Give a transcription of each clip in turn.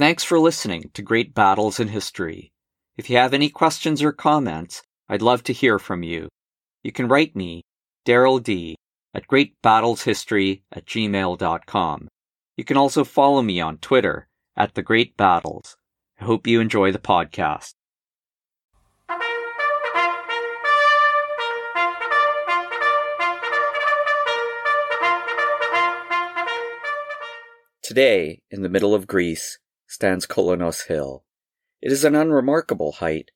Thanks for listening to Great Battles in History. If you have any questions or comments, I'd love to hear from you. You can write me, Daryl D, at greatbattleshistory at gmail.com. You can also follow me on Twitter at The Great Battles. I hope you enjoy the podcast. Today, in the middle of Greece, stands Kolonos Hill. It is an unremarkable height.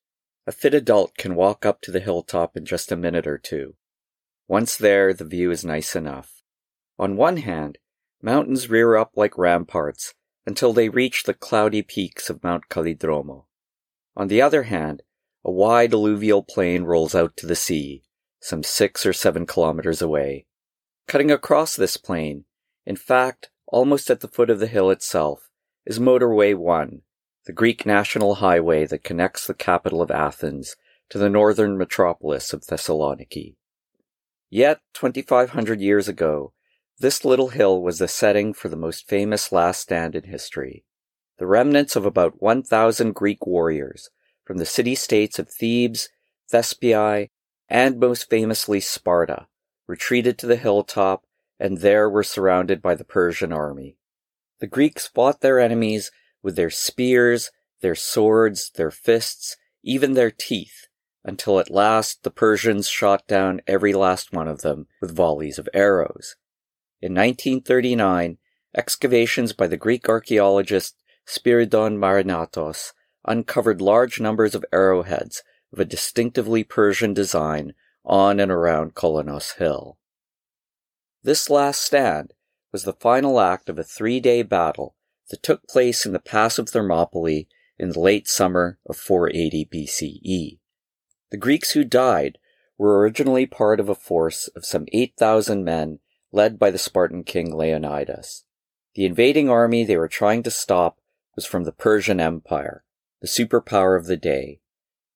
A fit adult can walk up to the hilltop in just a minute or two. Once there, the view is nice enough. On one hand, mountains rear up like ramparts until they reach the cloudy peaks of Mount Kallidromo. On the other hand, a wide alluvial plain rolls out to the sea, some six or seven kilometers away. Cutting across this plain, in fact, almost at the foot of the hill itself, is Motorway 1, the Greek national highway that connects the capital of Athens to the northern metropolis of Thessaloniki. Yet, 2,500 years ago, this little hill was the setting for the most famous last stand in history. The remnants of about 1,000 Greek warriors from the city states of Thebes, Thespiae, and most famously Sparta retreated to the hilltop and there were surrounded by the Persian army. The Greeks fought their enemies with their spears, their swords, their fists, even their teeth, until at last the Persians shot down every last one of them with volleys of arrows. In 1939, excavations by the Greek archaeologist Spiridon Marinatos uncovered large numbers of arrowheads of a distinctively Persian design on and around Kolonos Hill. This last stand was the final act of a three day battle that took place in the Pass of Thermopylae in the late summer of 480 BCE. The Greeks who died were originally part of a force of some 8,000 men led by the Spartan king Leonidas. The invading army they were trying to stop was from the Persian Empire, the superpower of the day.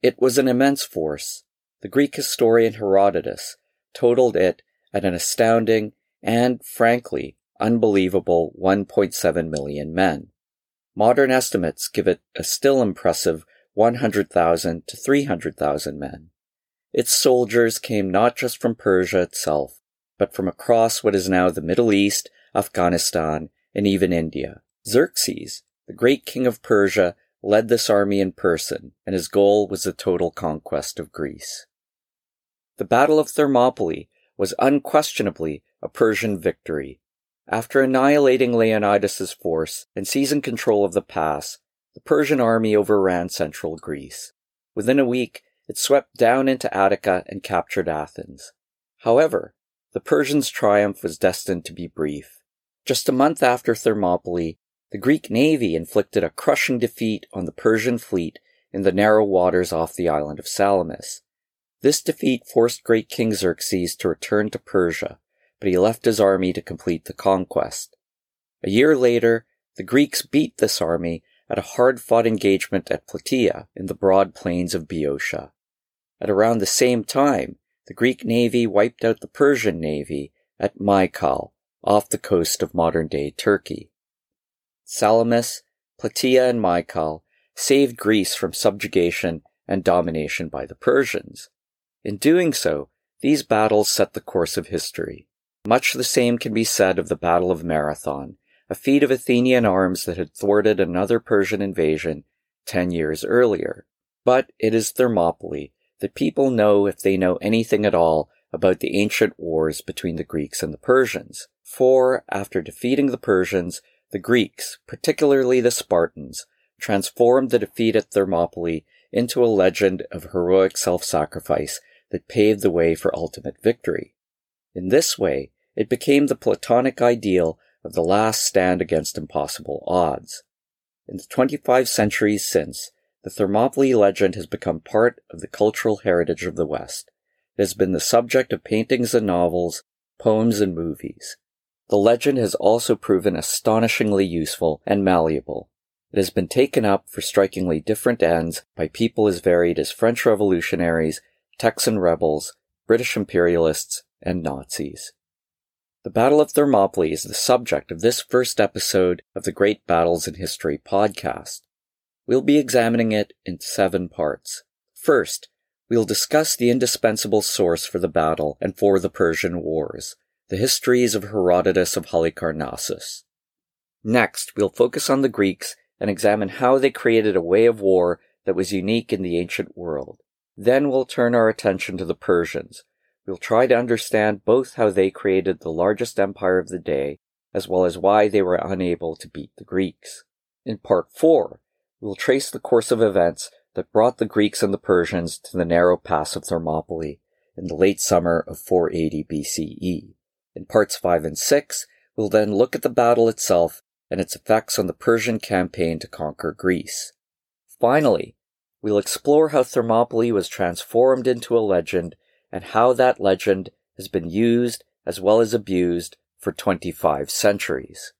It was an immense force. The Greek historian Herodotus totaled it at an astounding and, frankly, unbelievable 1.7 million men. Modern estimates give it a still impressive 100,000 to 300,000 men. Its soldiers came not just from Persia itself, but from across what is now the Middle East, Afghanistan, and even India. Xerxes, the great king of Persia, led this army in person, and his goal was the total conquest of Greece. The Battle of Thermopylae was unquestionably a Persian victory. After annihilating Leonidas's force and seizing control of the pass, the Persian army overran central Greece. Within a week, it swept down into Attica and captured Athens. However, the Persians' triumph was destined to be brief. Just a month after Thermopylae, the Greek navy inflicted a crushing defeat on the Persian fleet in the narrow waters off the island of Salamis. This defeat forced great King Xerxes to return to Persia, but he left his army to complete the conquest. A year later, the Greeks beat this army at a hard fought engagement at Plataea in the broad plains of Boeotia. At around the same time, the Greek navy wiped out the Persian navy at Mycale, off the coast of modern day Turkey. Salamis, Plataea, and Mycale saved Greece from subjugation and domination by the Persians. In doing so, these battles set the course of history. Much the same can be said of the Battle of Marathon, a feat of Athenian arms that had thwarted another Persian invasion ten years earlier. But it is Thermopylae that people know if they know anything at all about the ancient wars between the Greeks and the Persians. For, after defeating the Persians, the Greeks, particularly the Spartans, transformed the defeat at Thermopylae into a legend of heroic self-sacrifice that paved the way for ultimate victory. In this way, it became the Platonic ideal of the last stand against impossible odds. In the 25 centuries since, the Thermopylae legend has become part of the cultural heritage of the West. It has been the subject of paintings and novels, poems and movies. The legend has also proven astonishingly useful and malleable. It has been taken up for strikingly different ends by people as varied as French revolutionaries Texan rebels, British imperialists, and Nazis. The Battle of Thermopylae is the subject of this first episode of the Great Battles in History podcast. We'll be examining it in seven parts. First, we'll discuss the indispensable source for the battle and for the Persian Wars, the histories of Herodotus of Halicarnassus. Next, we'll focus on the Greeks and examine how they created a way of war that was unique in the ancient world. Then we'll turn our attention to the Persians, We'll try to understand both how they created the largest empire of the day, as well as why they were unable to beat the Greeks. In part 4, we'll trace the course of events that brought the Greeks and the Persians to the narrow pass of Thermopylae in the late summer of 480 BCE. In parts 5 and 6, we'll then look at the battle itself and its effects on the Persian campaign to conquer Greece. Finally, we'll explore how Thermopylae was transformed into a legend and how that legend has been used as well as abused for 25 centuries.